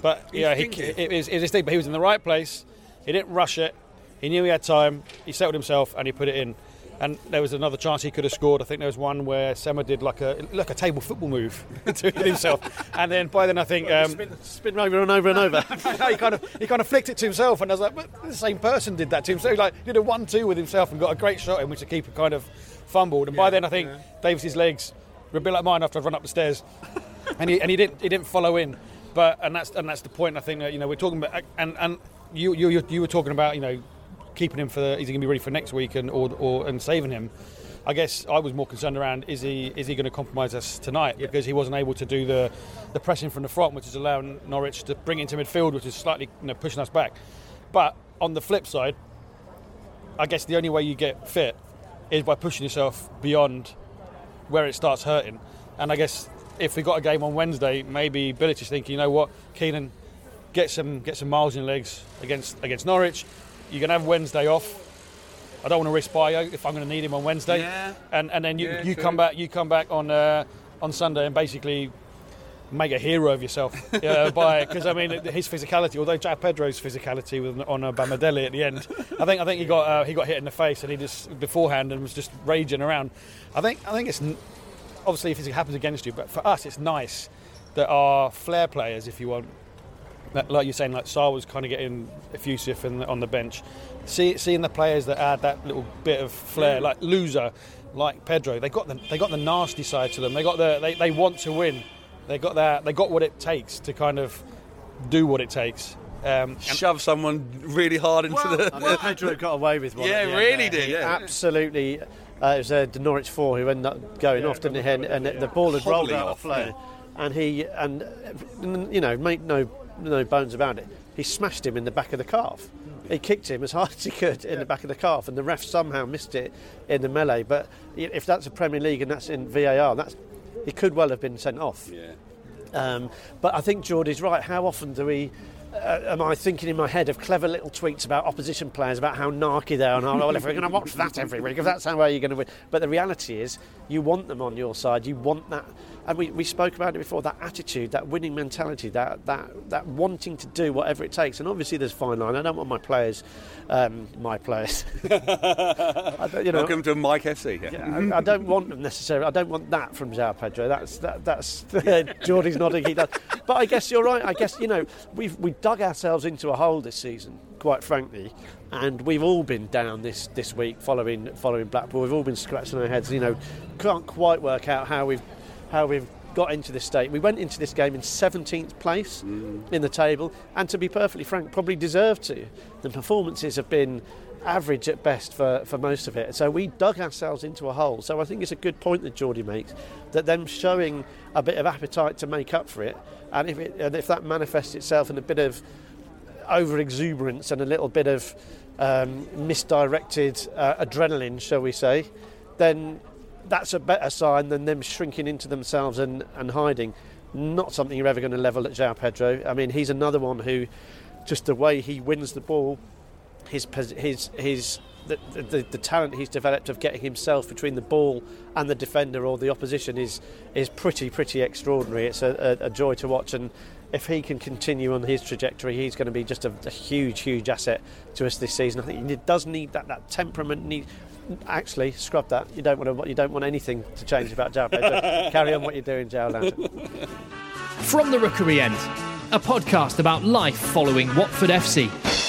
but yeah, he, thinking. it, it was it was his thing, but he was in the right place. He didn't rush it. He knew he had time. He settled himself and he put it in. And there was another chance he could have scored. I think there was one where Sema did like a like a table football move <laughs> to himself, and then by then I think um, Spin over and over and over. <laughs> he kind of he kind of flicked it to himself, and I was like, but the same person did that to himself. He like did a one-two with himself and got a great shot in which the keeper kind of fumbled. And by then I think Davis's legs were a bit like mine after I'd run up the stairs, and he and he didn't he didn't follow in. But and that's and that's the point. I think that you know we're talking about and and you you you, you were talking about you know keeping him for the, is he going to be ready for next week and or, or and saving him. I guess I was more concerned around is he is he going to compromise us tonight because he wasn't able to do the the pressing from the front, which is allowing Norwich to bring it into midfield, which is slightly you know, pushing us back. But on the flip side, I guess the only way you get fit is by pushing yourself beyond where it starts hurting. And I guess if we got a game on Wednesday, maybe Bilic is thinking, you know what, Keinan, get some get some miles in your legs against against Norwich. You're gonna have Wednesday off. I don't want to risk Bayo if I'm going to need him on Wednesday. Yeah. And and then you, Yeah, you true. come back you come back on uh, on Sunday and basically make a hero of yourself <laughs> uh, by because I mean his physicality. Although João Pedro's physicality with on a Bamadelli at the end, I think I think he got uh, he got hit in the face and he just beforehand and was just raging around. I think I think it's obviously if it happens against you, but for us it's nice that our flair players, if you want, like you're saying, like Sarr was kind of getting effusive in the, on the bench. See, seeing the players that add that little bit of flair, like Louza, like Pedro, they got the they got the nasty side to them. They got the they, they want to win. They got that. They got what it takes to kind of do what it takes. Um, Shove someone really hard into well, the. Well, Pedro <laughs> got away with one. Yeah, really did. Yeah, absolutely. Uh, it was uh, the Norwich four who ended up going yeah, off, didn't he? And, and the ball had rolled out of play, yeah. and he and you know make no no bones about it. He smashed him in the back of the calf. He kicked him as <laughs> hard as he could in yeah. the back of the calf, and the ref somehow missed it in the melee. But if that's a Premier League and that's in VAR, that's he could well have been sent off. Yeah. Um, but I think Geordie's right. How often do we? Uh, am I thinking in my head of clever little tweets about opposition players about how narky they are and oh, well, if we're going to watch that every week, if that's how you're going to win. But the reality is, you want them on your side. You want that, and we, we spoke about it before. That attitude, that winning mentality, that that that wanting to do whatever it takes. And obviously, there's a fine line. I don't want my players um, my players. <laughs> you know, Welcome to Mike FC. Yeah. yeah I, I, don't want them necessarily. I don't want that from João Pedro. That's that, that's <laughs> Geordie's nodding. He does. But I guess you're right. I guess you know we've we dug ourselves into a hole this season, quite frankly, and we've all been down this this week following following Blackpool. We've all been scratching our heads. You know, can't quite work out how we've how we've got into this state. We went into this game in 17th place mm. in the table, and to be perfectly frank, probably deserved to. The performances have been average at best for, for most of it. So we dug ourselves into a hole. So I think it's a good point that Geordie makes that them showing a bit of appetite to make up for it, and if it, and if that manifests itself in a bit of over exuberance and a little bit of um, misdirected uh, adrenaline, shall we say, then that's a better sign than them shrinking into themselves and, and hiding. Not something you're ever going to level at João Pedro. I mean, he's another one who, just the way he wins the ball, his his his the, the, the, talent he's developed of getting himself between the ball and the defender or the opposition is is pretty pretty extraordinary. It's a, a, a joy to watch, and if he can continue on his trajectory, he's going to be just a, a, huge huge asset to us this season. I think he does need that that temperament. Need actually scrub that. You don't want to. You don't want anything to change about João Pedro. <laughs> Carry on what you're doing, João Lantern. From the Rookery End, a podcast about life following Watford FC.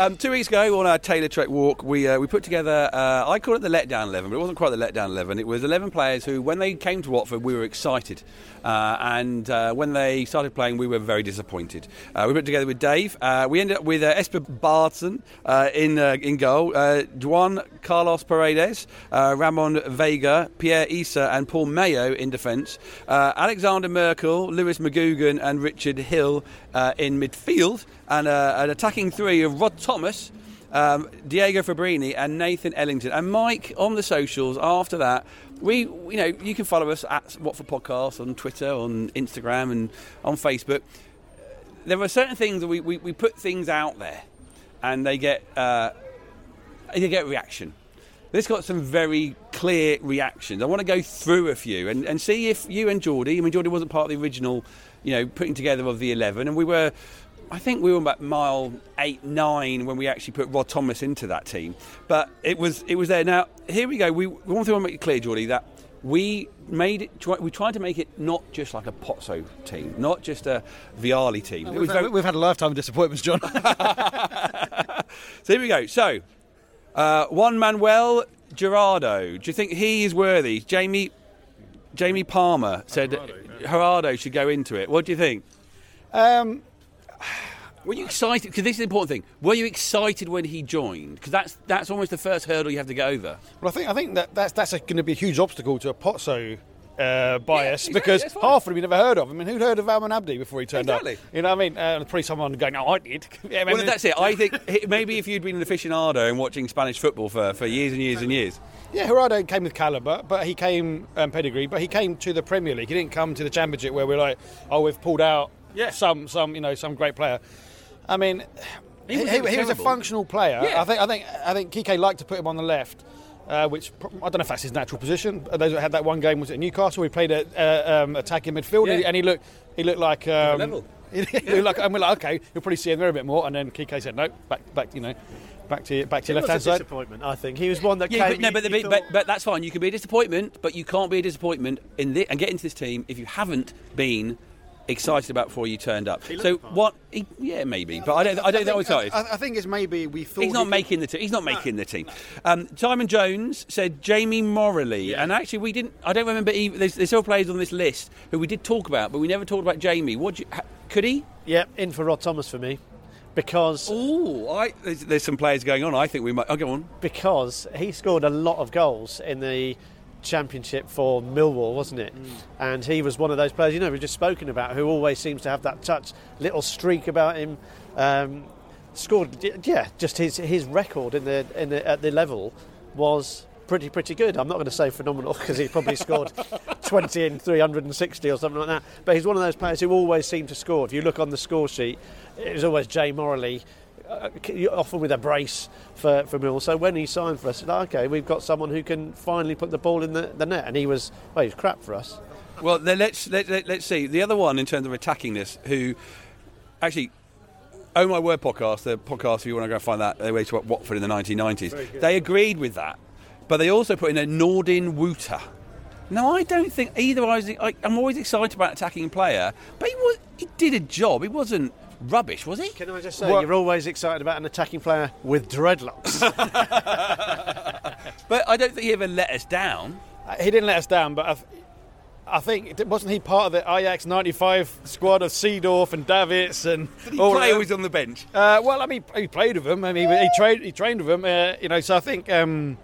Um, two weeks ago on our Taylor Trek walk, we uh, we put together. Uh, I call it the letdown eleven, but it wasn't quite the letdown eleven. It was eleven players who, when they came to Watford, we were excited, uh, and uh, when they started playing, we were very disappointed. Uh, we put together with Dave. Uh, we ended up with Espen Baardsen in in goal, Juan Carlos Paredes, Ramon Vega, Pierre Issa, and Paul Mayo in defence. Alexander Merkel, Lewis McGugan, and Richard Hill in midfield and an attacking three of Rod Thomas, um, Diego Fabbrini, and Nathan Ellington. And Mike on the socials after that. We, you know, you can follow us at Watford Podcast on Twitter, on Instagram, and on Facebook. There are certain things that we, we, we put things out there, and they get uh, they get reaction. This got some very clear reactions. I want to go through a few and, and see if you and Geordie, I mean, Geordie wasn't part of the original, you know, putting together of the 11, and we were I think we were about mile eight, nine when we actually put Rod Thomas into that team. But it was it was there. Now here we go. We one thing I want to make clear, Geordie, that we made it. We tried to make it not just like a Pozzo team, not just a Vialli team. we've, very... we've, had a lifetime of disappointments, John. <laughs> <laughs> <laughs> so here we go. So uh, Juan Manuel Jurado. Do you think he is worthy? Jamie Jamie Palmer said Jurado, yeah. Jurado should go into it. What do you think? Um, were you excited? Because this is the important thing. Were you excited when he joined? Because that's that's almost the first hurdle you have to get over. Well, I think I think that that's that's going to be a huge obstacle to a Pozzo uh, bias yeah, exactly, because half of them you never heard of. I mean, who'd heard of Almen Abdi before he turned exactly. up? You know what I mean? Uh, probably someone going, "No, I did." <laughs> yeah, well, that's it. I think <laughs> maybe if you'd been an aficionado and watching Spanish football for, for years and years and years. Yeah, Jurado came with calibre, but he came um, pedigree, but he came to the Premier League. He didn't come to the Championship where we're like, "Oh, we've pulled out yeah. some some you know some great player." I mean, he was, he, he was a functional player. Yeah. I think I think I think Kike liked to put him on the left. Uh, which I don't know if that's his natural position. Those that had that one game was at Newcastle. He played at uh, um, attacking midfield, Yeah. and he looked he looked like um, level. <laughs> he looked like and we're like okay, you'll probably see him there a bit more. And then Kike said no, back back you know, back to back to It your left hand side. disappointment, I think. He was one that Yeah, came. but, no, you- but, the, you but, but that's fine. You can be a disappointment, but you can't be a disappointment in the, and get into this team if you haven't been excited about before you turned up. So what? He, yeah, maybe, but I don't. I don't think I'm excited. I, I think it's maybe we thought He's not making the team. He's not making the team. Um, Simon Jones said Jamie Moralee, yeah. and actually we didn't. I don't remember. Even, there's, there's still players on this list who we did talk about, but we never talked about Jamie. What you, could he? yeah, in for Rod Thomas for me, because Oh, I there's, there's some players going on. I think we might. Oh, go on. because he scored a lot of goals in the championship for Millwall, wasn't it? And he was one of those players, you know, we've just spoken about, who always seems to have that touch, little streak about him. Um, scored, yeah, just his his record in the in the at the level was pretty pretty good. I'm not going to say phenomenal because he probably scored <laughs> 20 in 360 or something like that. But he's one of those players who always seem to score. If you look on the score sheet, it was always Jay Moralee. Uh, often with a brace for, for Mill. So when he signed for us, like, okay, we've got someone who can finally put the ball in the, the net, and he was well, he was crap for us. Well, let's let, let, let's see the other one in terms of attacking this. Who actually. Oh My Word podcast, the podcast, if you want to go find that, they went to Watford in the 1990s. They agreed with that, but they also put in a Nordin Wooter. Now, I don't think either. I was, I, I'm always excited about attacking player, but he was he did a job. He wasn't rubbish, was he? Can I just say, Well- you're always excited about an attacking player with dreadlocks. <laughs> But I don't think he ever let us down. Uh, He didn't let us down, but I, th- I think wasn't he part of the Ajax '95 squad of Seedorf and Davids and Did he all play of or them? was on the bench? Uh, well, I mean, he played with them. I mean, he trained. He trained with them. Uh, you know, so I think. Um,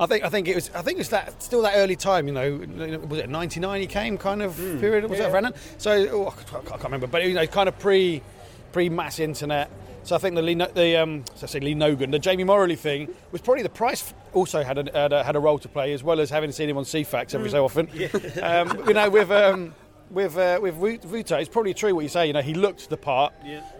I think. I think it was. I think it was that. Still that early time. You know, was it '99? He came kind of period. Was that Brennan? So oh, I can't remember, but you know, kind of pre, pre mass internet. So I think the Lee, the um, so I say Lee Nogan, the Jamie Moralee thing was probably the price. Also had a, had a had a role to play as well as having seen him on Ceefax every so often. <laughs> Um, you know, with. Um, with uh, with Vu- Wooter, it's probably true what you say. You know, he looked the part.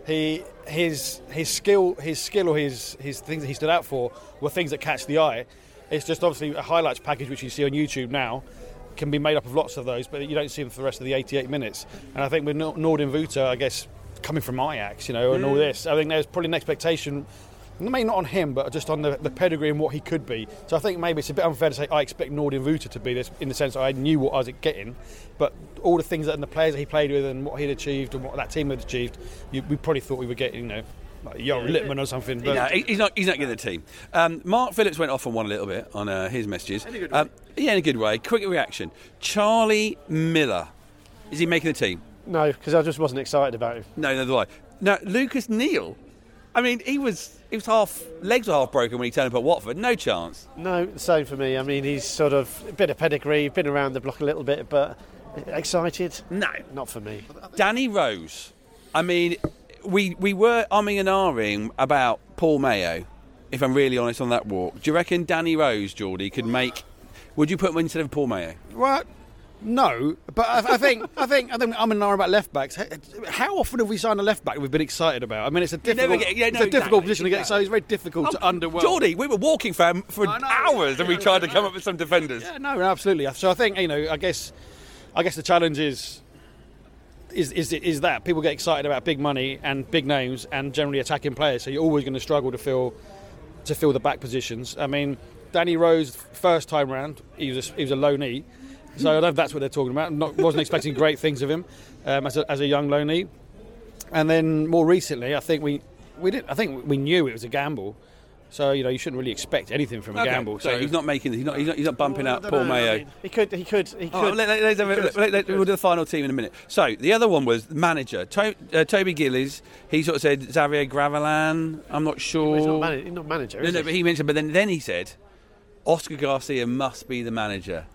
He his his skill his skill or his his things that he stood out for were things that catch the eye. It's just obviously a highlights package which you see on YouTube now can be made up of lots of those, but you don't see them for the rest of the 88 minutes. And I think with Nor- Nordin Wooter, I guess coming from Ajax, you know, and all mm. this, I think there's probably an expectation. Maybe not on him, but just on the, the pedigree and what he could be. So I think maybe it's a bit unfair to say I expect Nordin Wooter to be this in the sense that I knew what I was getting, but all the things that and the players that he played with and what he'd achieved and what that team had achieved, you, we probably thought we were getting, you know, like Jari Litmanen or something. But No, he's not. He's not getting the team. Um, Mark Phillips went off on one a little bit on uh, his messages. In a good um, yeah, in a good way. Quick reaction. Charlie Miller. Is he making the team? no, because I just wasn't excited about him. No, neither do I. Now Lucas Neill. I mean, he was he was half legs were half broken when he turned up at Watford. No chance. No, same for me. I mean, he's sort of a bit of pedigree, been around the block a little bit, but excited? No. Not for me. Danny Rose. I mean, we we were umming and ahhing about Paul Mayo. If I'm really honest on that walk, do you reckon Danny Rose, Geordie, could make? Would you put him instead of Paul Mayo? Well, no, but I, I think I think I think I'm an hour about left backs. How often have we signed a left back we've been excited about? I mean, it's a difficult, get- yeah, it's no, a difficult exactly, position to get. So it's very difficult um, to underwhelm. Geordie, we were walking for for know. hours and we tried to come up with some defenders. Yeah, no, absolutely. So I think you know, I guess, I guess the challenge is. Is, is, is that people get excited about big money and big names and generally attacking players, so you're always going to struggle to fill to fill the back positions. I mean, Danny Rose first time round, he was a, he was a low knee, so I don't know if that's what they're talking about. Not, wasn't expecting great things of him um, as, a, as a young low knee, and then more recently, I think we we did I think we knew it was a gamble, so you know you shouldn't really expect anything from a Okay, gamble. So, he's not making. He's not. He's not, he's not bumping up Paul know, I Mayo. mean, he could. He could. He could. Oh, let, let, let's have He could, let- let- he we'll do the final team in a minute. So the other one was the manager, to, uh, Toby Gillies. He sort of said Xavier Gravelan. I'm not sure. He's not, manag- he's not manager. no, is no, he? but he mentioned. But then, then he said, Oscar Garcia must be the manager.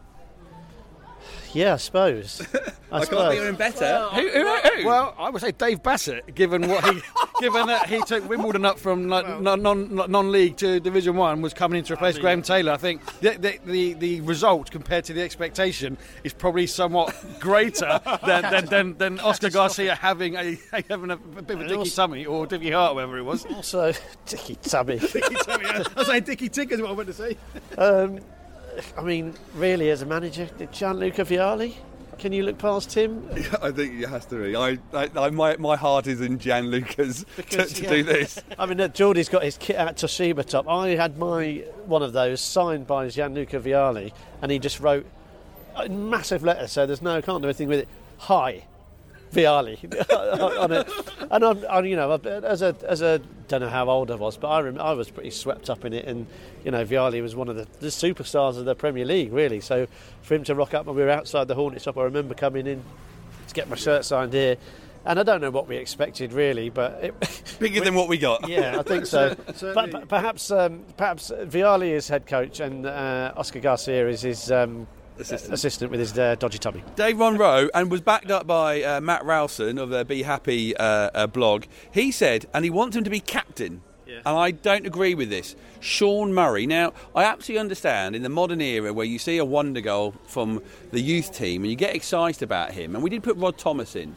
Yeah, I suppose. <laughs> I, suppose. better. who, who, who? Well, I would say Dave Bassett, given what he <laughs> given that he took Wimbledon up from like, non, non, non-league to Division One, was coming in to replace Graham Taylor. I think the, the, the, the result compared to the expectation is probably somewhat <laughs> greater than, than, than, than Oscar Garcia having a having a, bit of a dicky tummy or dicky heart, whatever it was. Also, Dicky Tummy. dicky tummy. I was saying dicky tick is what I meant to say. Um, I mean, really, as a manager, Gianluca Vialli, can you look past him? I think it has to be. I, I, I my, my heart is in Gianluca's <laughs> to, Because, to yeah. do this. <laughs> I mean, Geordie's got his kit out Toshiba top. I had my one of those signed by Gianluca Vialli, and he just wrote a massive letter, so there's no can't do anything with it. Hi, Vialli on it, and I'm, I, you know, as a as a don't know how old I was, but I rem- I was pretty swept up in it, and you know, Vialli was one of the, the superstars of the Premier League, really. So for him to rock up when we were outside the Hornet shop, I remember coming in to get my shirt signed here. And I don't know what we expected really, but it, <laughs> Bigger than what we got. <laughs> yeah, I think so. But, but perhaps um, perhaps Vialli is head coach and uh, Oscar Garcia is his um, Assistant. assistant with his uh, dodgy tummy. Dave Monroe, and was backed up by uh, Matt Rowson of the Be Happy uh, uh, blog. He said, and he wants him to be captain. Yeah. And I don't agree with this. Sean Murray. Now, I absolutely understand in the modern era where you see a wonder goal from the youth team and you get excited about him. And we did put Rod Thomas in.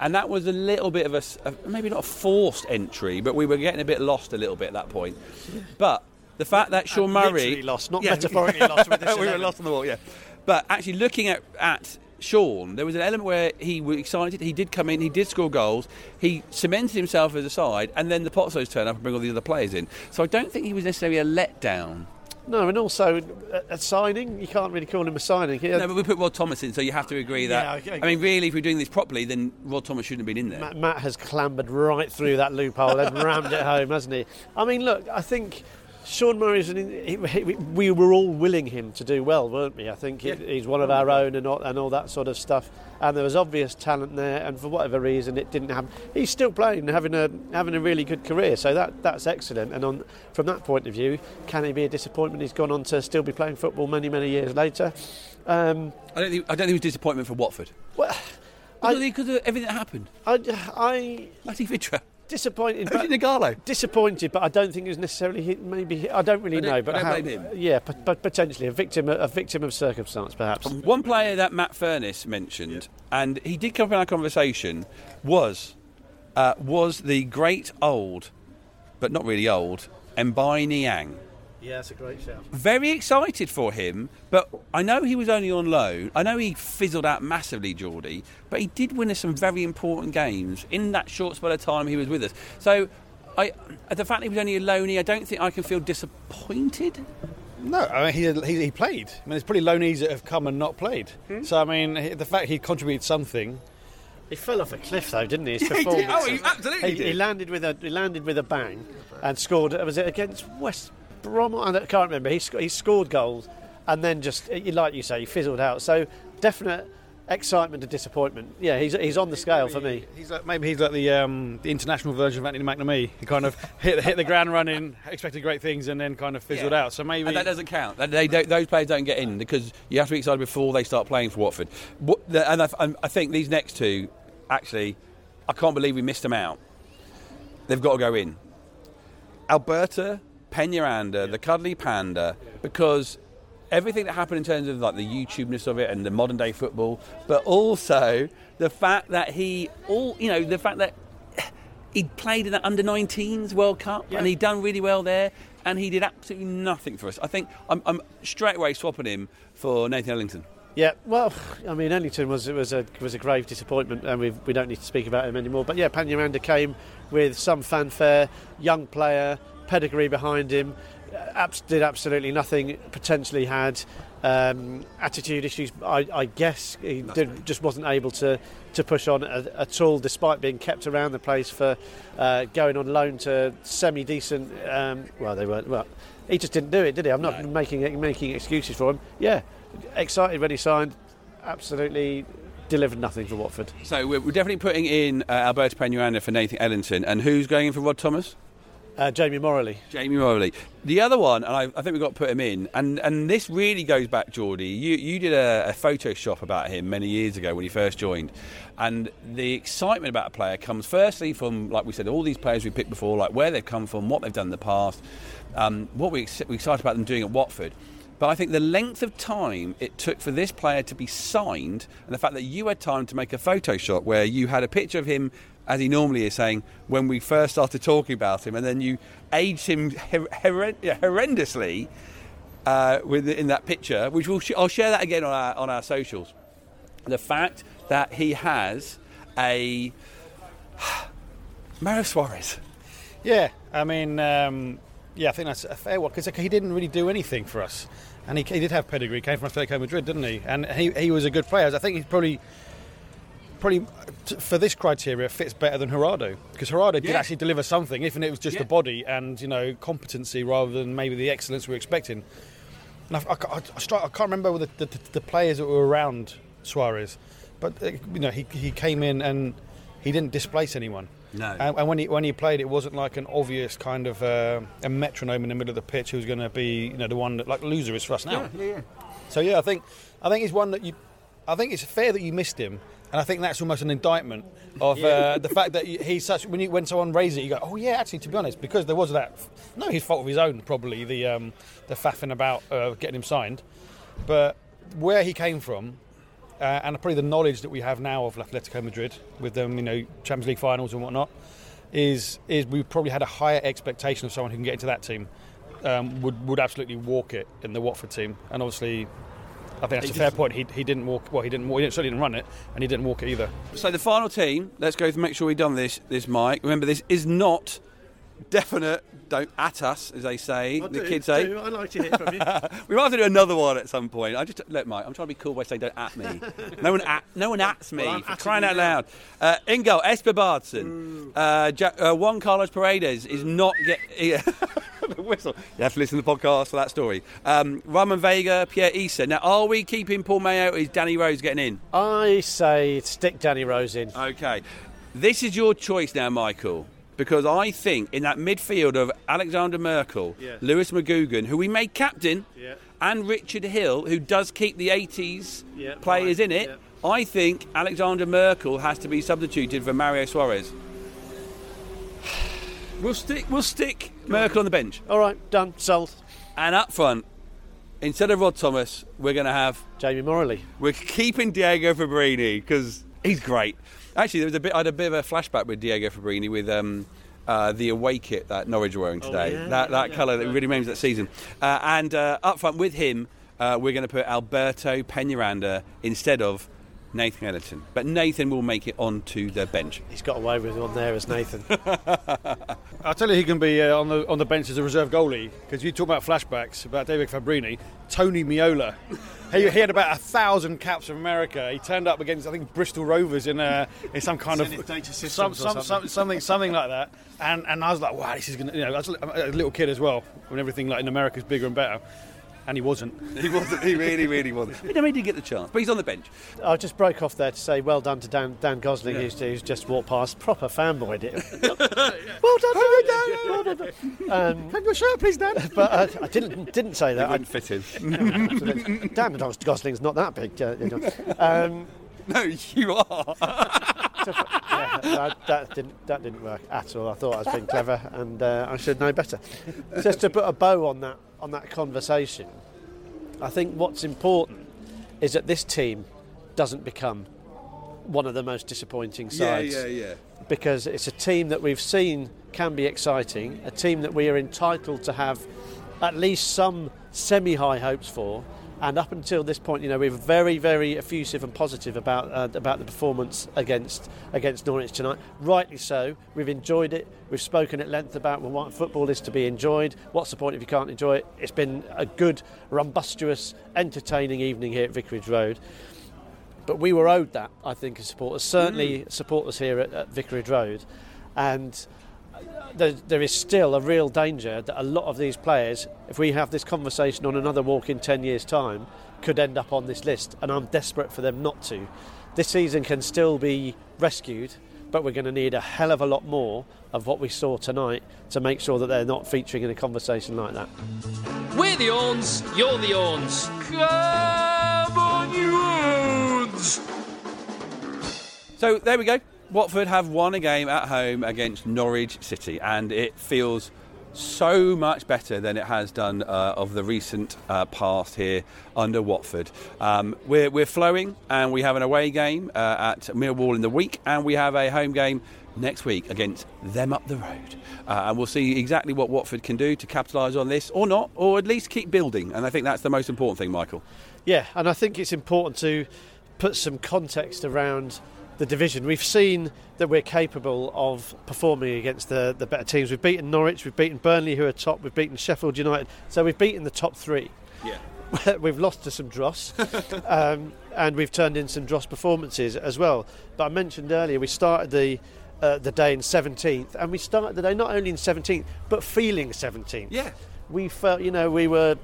And that was a little bit of a maybe not a forced entry, but we were getting a bit lost a little bit at that point. But the fact that Sean Murray. Literally lost, not Yeah. metaphorically lost with <laughs> we were lost on the wall, yeah. But actually, looking at at Sean, there was an element where he was excited. He did come in, he did score goals, he cemented himself as a side, and then the Pozzos turn up and bring all the other players in. So I don't think he was necessarily a letdown. No, and also a, a signing. You can't really call him a signing. He- No, but we put Rod Thomas in, so you have to agree that. Yeah, okay. I mean, really, if we're doing this properly, then Rod Thomas shouldn't have been in there. Matt, Matt has clambered right through that loophole and rammed it home, hasn't he? I mean, look, I think Sean Murray's an, he, he, we were all willing him to do well, weren't we? I think he, he's one of our own and all, and all that sort of stuff. And there was obvious talent there, and for whatever reason, it didn't happen. He's still playing, having a having a really good career, so that that's excellent. And on from that point of view, can he be a disappointment? He's gone on to still be playing football many many years later. Um, I don't think I don't think it was disappointment for Watford well, I, because of everything that happened. I, I Matty Vitra, disappointed. but- Anthony Nagalo. disappointed, but I don't think it was necessarily hit. Maybe hit, I don't really I don't- know, I but don't how, blame him. yeah, but, but potentially a victim, a victim of circumstance, perhaps. One player that Matt Furness mentioned, and he did come up in our conversation, was uh, was the great old, but not really old, M'Baye Niang. Yeah, it's a great shout. Very excited for him, but I know he was only on loan. I know he fizzled out massively, Geordie, but he did win us some very important games in that short spell of time he was with us. So, I, the fact he was only a loanee, I don't think I can feel disappointed. No, I mean he, he, he played. I mean, there's probably loanees that have come and not played. Hmm? So I mean, the fact he contributed something. He fell off a cliff though, didn't he? His <laughs> he did. Oh, he absolutely he, did. he landed with a he landed with a bang and scored. Was it against West Brom? I can't remember. He sc- he scored goals and then just like you say, he fizzled out. So definite excitement and disappointment. Yeah, he's he's on the scale for me. He's like, maybe he's like the um, the international version of Anthony McNamee. He kind of <laughs> hit hit the ground running, expected great things, and then kind of fizzled Yeah. out. So maybe And that doesn't count. That- They, don't- those players don't get in because you have to be excited before they start playing for Watford. What, and I, I think these next two, actually, I can't believe we missed them out. They've got to go in. Alberto Peñaranda, the cuddly panda, because everything that happened in terms of like the YouTubeness of it and the modern day football, but also the fact that he all you know the fact that he played in the under 19s World Cup and he'd done really well there, and he did absolutely nothing for us. I think I'm, I'm straight away swapping him for Nathan Ellington. Yeah, well, I mean, Ellington was was a was a grave disappointment, and we we don't need to speak about him anymore. But yeah, Peñaranda came with some fanfare, young player, pedigree behind him, did absolutely nothing. Potentially had um, attitude issues. I, I guess he did, just wasn't able to to push on at, at all, despite being kept around the place for uh, going on loan to semi decent. Um, well, they weren't. Well, he just didn't do it, did he? I'm not making making excuses for him. Yeah, excited when he signed. Absolutely delivered nothing for Watford. So we're, definitely putting in uh, Alberto Peñaranda for Nathan Ellington, and who's going in for Rod Thomas? Uh, Jamie Moralee. Jamie Moralee. The other one, and I, I think we've got to put him in, and, and this really goes back, Geordie. You, you did a, a Photoshop about him many years ago when he first joined. And the excitement about a player comes firstly from, like we said, all these players we picked before, like where they've come from, what they've done in the past, um, what we, we're excited about them doing at Watford. But I think the length of time it took for this player to be signed, and the fact that you had time to make a Photoshop where you had a picture of him as he normally is saying when we first started talking about him, and then you aged him horrend- yeah, horrendously uh, with in that picture, which we'll sh- I'll share that again on our on our socials. The fact that he has a <sighs> Mario Suarez. Yeah, I mean, um, yeah, I think that's a fair one because he didn't really do anything for us, and he, he did have pedigree. Came from Atletico Madrid, didn't he? And he, he was a good player. I think he's probably probably for this criteria fits better than Jurado because Jurado did actually deliver something, even if it was just Yeah. a body and you know competency rather than maybe the excellence we were expecting. And I, I, I, I, I can't remember the, the, the players that were around Suarez, but uh, you know he, he came in and he didn't displace anyone. No. And, and when he when he played, it wasn't like an obvious kind of uh, a metronome in the middle of the pitch who's going to be you know the one that like Louza is for us now. yeah, yeah. So yeah, I think I think he's one that you. I think it's fair that you missed him, and I think that's almost an indictment of uh, the fact that he's such. When you, when someone raises it, you go, "Oh yeah, actually, to be honest, because there was that. No, his fault of his own, probably the um, the faffing about uh, getting him signed, but where he came from, uh, and probably the knowledge that we have now of Atletico Madrid with them, you know, Champions League finals and whatnot, is is we probably had a higher expectation of someone who can get into that team. Um, would would absolutely walk it in the Watford team, and obviously, I think that's a fair point. He, he didn't walk. Well, he didn't. He certainly didn't run it, and he didn't walk it either. So the final team. Let's go to make sure we've done this. This Mike. Remember, this is not definite. Don't at us, as they say. the kids say. I'd like to hear from you. <laughs> We might have to do another one at some point. I just look, Mike. I'm trying to be cool by saying don't at me. No one at, no one ats me Well, I'm for crying out loud. Uh, Ingo Espen Baardsen, uh, ja- uh, Juan Carlos Paredes is not get. <laughs> <laughs> The whistle. You have to listen to the podcast for that story. Um, Ramon Vega, Pierre Issa. Now, are we keeping Paul Mayo? Or is Danny Rose getting in? I say stick Danny Rose in. Okay. This is your choice now, Michael. Because I think in that midfield of Alexander Merkel, Yeah. Lewis McGugan, who we made captain, Yeah. and Richard Hill, who does keep the 80s Yeah, players right, in it, yeah. I think Alexander Merkel has to be substituted for Mario Suarez. <sighs> We'll stick, we'll stick Merkel on the bench. All right, done, sold. And up front, instead of Rod Thomas, we're going to have Jamie Moralee. we're keeping Diego Fabbrini because he's great. Actually, there was a bit. I had a bit of a flashback with Diego Fabbrini with um, uh, the away kit that Norwich are wearing today. yeah, that that yeah, colour that really remembers that season. Uh, and uh, up front with him, uh, we're going to put Alberto Peñaranda instead of Nathan Ellington. But Nathan will make it onto the bench. He's got away with one there as Nathan. <laughs> I'll tell you, he can be uh, on the on the bench as a reserve goalie because you talk about flashbacks about David Fabbrini, Tony Meola. He, he had about a thousand caps from America. He turned up against I think Bristol Rovers in uh, in some kind of Data Systems some, or some, something. something something like that. And and I was like, wow, this is gonna. You know, I was a little kid as well when everything like in America is bigger and better. And he wasn't. <laughs> He wasn't. He really, really wasn't. But mean, he did get the chance. But he's on the bench. I just broke off there to say well done to Dan, Dan Gosling, who's, who's just walked past. Proper fanboy did it. <laughs> well done, Dan. Well done. Um, Have your shirt, please, Dan. <laughs> but uh, I didn't didn't say that. I, Wouldn't fit in. absolutely. Dan Gosling's not that big. Uh, you know. um, no, you are. yeah, that, that didn't that didn't work at all. I thought I was being clever, and uh, I should know better. Just to put a bow on that on that conversation, I think what's important is that this team doesn't become one of the most disappointing sides yeah. yeah, yeah. because it's a team that we've seen can be exciting, a team that we are entitled to have at least some semi-high hopes for. And up until this point, you know, we're very, very effusive and positive about uh, about the performance against against Norwich tonight. Rightly so. We've enjoyed it. We've spoken at length about what football is to be enjoyed. What's the point if you can't enjoy it? It's been a good, rumbustious, entertaining evening here at Vicarage Road. But we were owed that, I think, as supporters. Certainly, supporters here at, at Vicarage Road, and there, there is still a real danger that a lot of these players, if we have this conversation on another walk in 10 years' time, could end up on this list. And I'm desperate for them not to. This season can still be rescued but we're going to need a hell of a lot more of what we saw tonight to make sure that they're not featuring in a conversation like that. We're the Orns, you're the Orns. Come on, you Orns! So there we go. Watford have won a game at home against Norwich City, and it feels so much better than it has done uh, of the recent uh, past here under Watford. Um, we're, we're flowing, and we have an away game uh, at Millwall in the week, and we have a home game next week against them up the road. Uh, and we'll see exactly what Watford can do to capitalise on this, or not, or at least keep building. And I think that's the most important thing, Michael. Yeah, and I think it's important to put some context around the division. We've seen that we're capable of performing against the, the better teams. We've beaten Norwich, we've beaten Burnley, who are top, we've beaten Sheffield United. So we've beaten the top three. Yeah. <laughs> we've lost to some dross, <laughs> um, and we've turned in some dross performances as well. But I mentioned earlier we started the uh, the day in 17th, and we started the day not only in 17th but feeling 17th. Yeah. we felt you know we were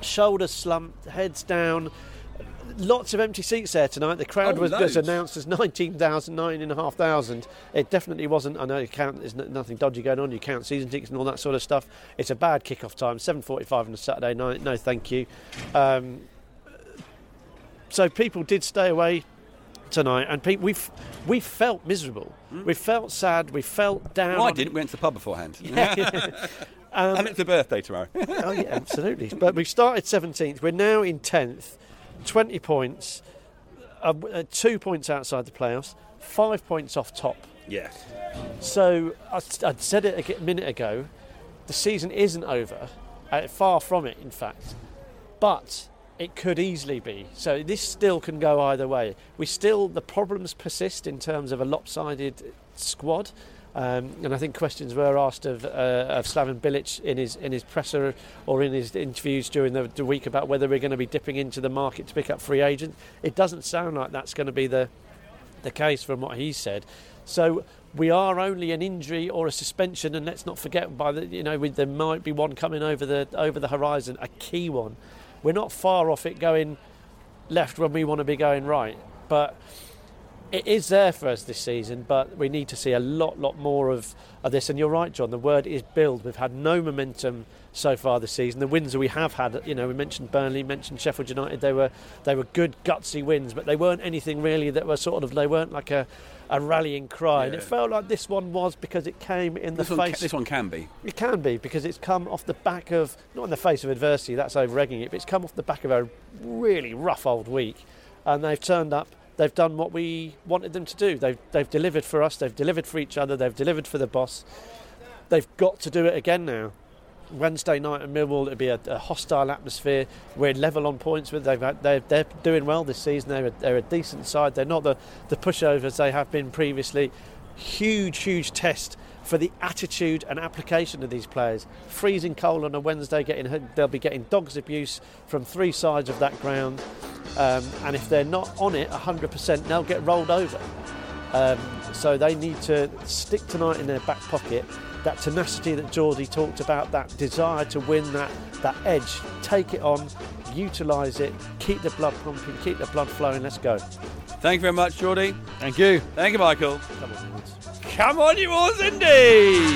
shoulders slumped, heads down. Lots of empty seats there tonight. The crowd Oh, was, was announced as 19,000, 9,500. It definitely wasn't. I know you count, there's nothing dodgy going on. You count season tickets and all that sort of stuff. It's a bad kick-off time, 7.45 on a Saturday night. No, thank you. Um, so people did stay away tonight, and people, we we felt miserable. We felt sad. We felt down. Well, I didn't. We went to the pub beforehand. <laughs> <laughs> Um, and it's a birthday tomorrow. oh yeah, absolutely. But we started 17th. We're now in 10th, 20 points, uh, uh, two points outside the playoffs, five points off top. yeah. So I, would said it a minute ago. The season isn't over. Uh, far from it, in fact. But it could easily be. So this still can go either way. We still the problems persist in terms of a lopsided squad. Um, and I think questions were asked of, uh, of Slaven Bilic in his in his presser or in his interviews during the, the week about whether we're going to be dipping into the market to pick up free agents. It doesn't sound like that's going to be the the case from what he said. So we are only an injury or a suspension, and let's not forget by the you know we, there might be one coming over the over the horizon, a key one. We're not far off it going left when we want to be going right, but it is there for us this season. But we need to see a lot, lot more of, of this. And you're right, John. The word is build. We've had no momentum so far this season. The wins that we have had, you know, we mentioned Burnley, mentioned Sheffield United. They were they were good, gutsy wins, but they weren't anything really that were sort of they weren't like a, a rallying cry. And it felt like this one was because it came in the This one, ca- face. this one can be. It can be because it's come off the back of not in the face of adversity. That's over egging it, but it's come off the back of a really rough old week, and they've turned up. They've done what we wanted them to do. They've they've delivered for us. They've delivered for each other. They've delivered for the boss. They've got to do it again now. Wednesday night at Millwall, it'll be a, a hostile atmosphere. We're level on points with. They've they're, they're doing well this season. They're a, they're a decent side. They're not the, the pushovers they have been previously. Huge, huge test for the attitude and application of these players. Freezing cold on a Wednesday, getting they'll be getting dogs abuse from three sides of that ground, um, and if they're not on it 100%, they'll get rolled over. Um, so they need to stick tonight in their back pocket. That tenacity that Geordie talked about, that desire to win, that that edge, take it on, utilise it, keep the blood pumping, keep the blood flowing. Let's go. Thank you very much, Geordie. Thank you. Thank you, Michael. Come on, you all, Cindy!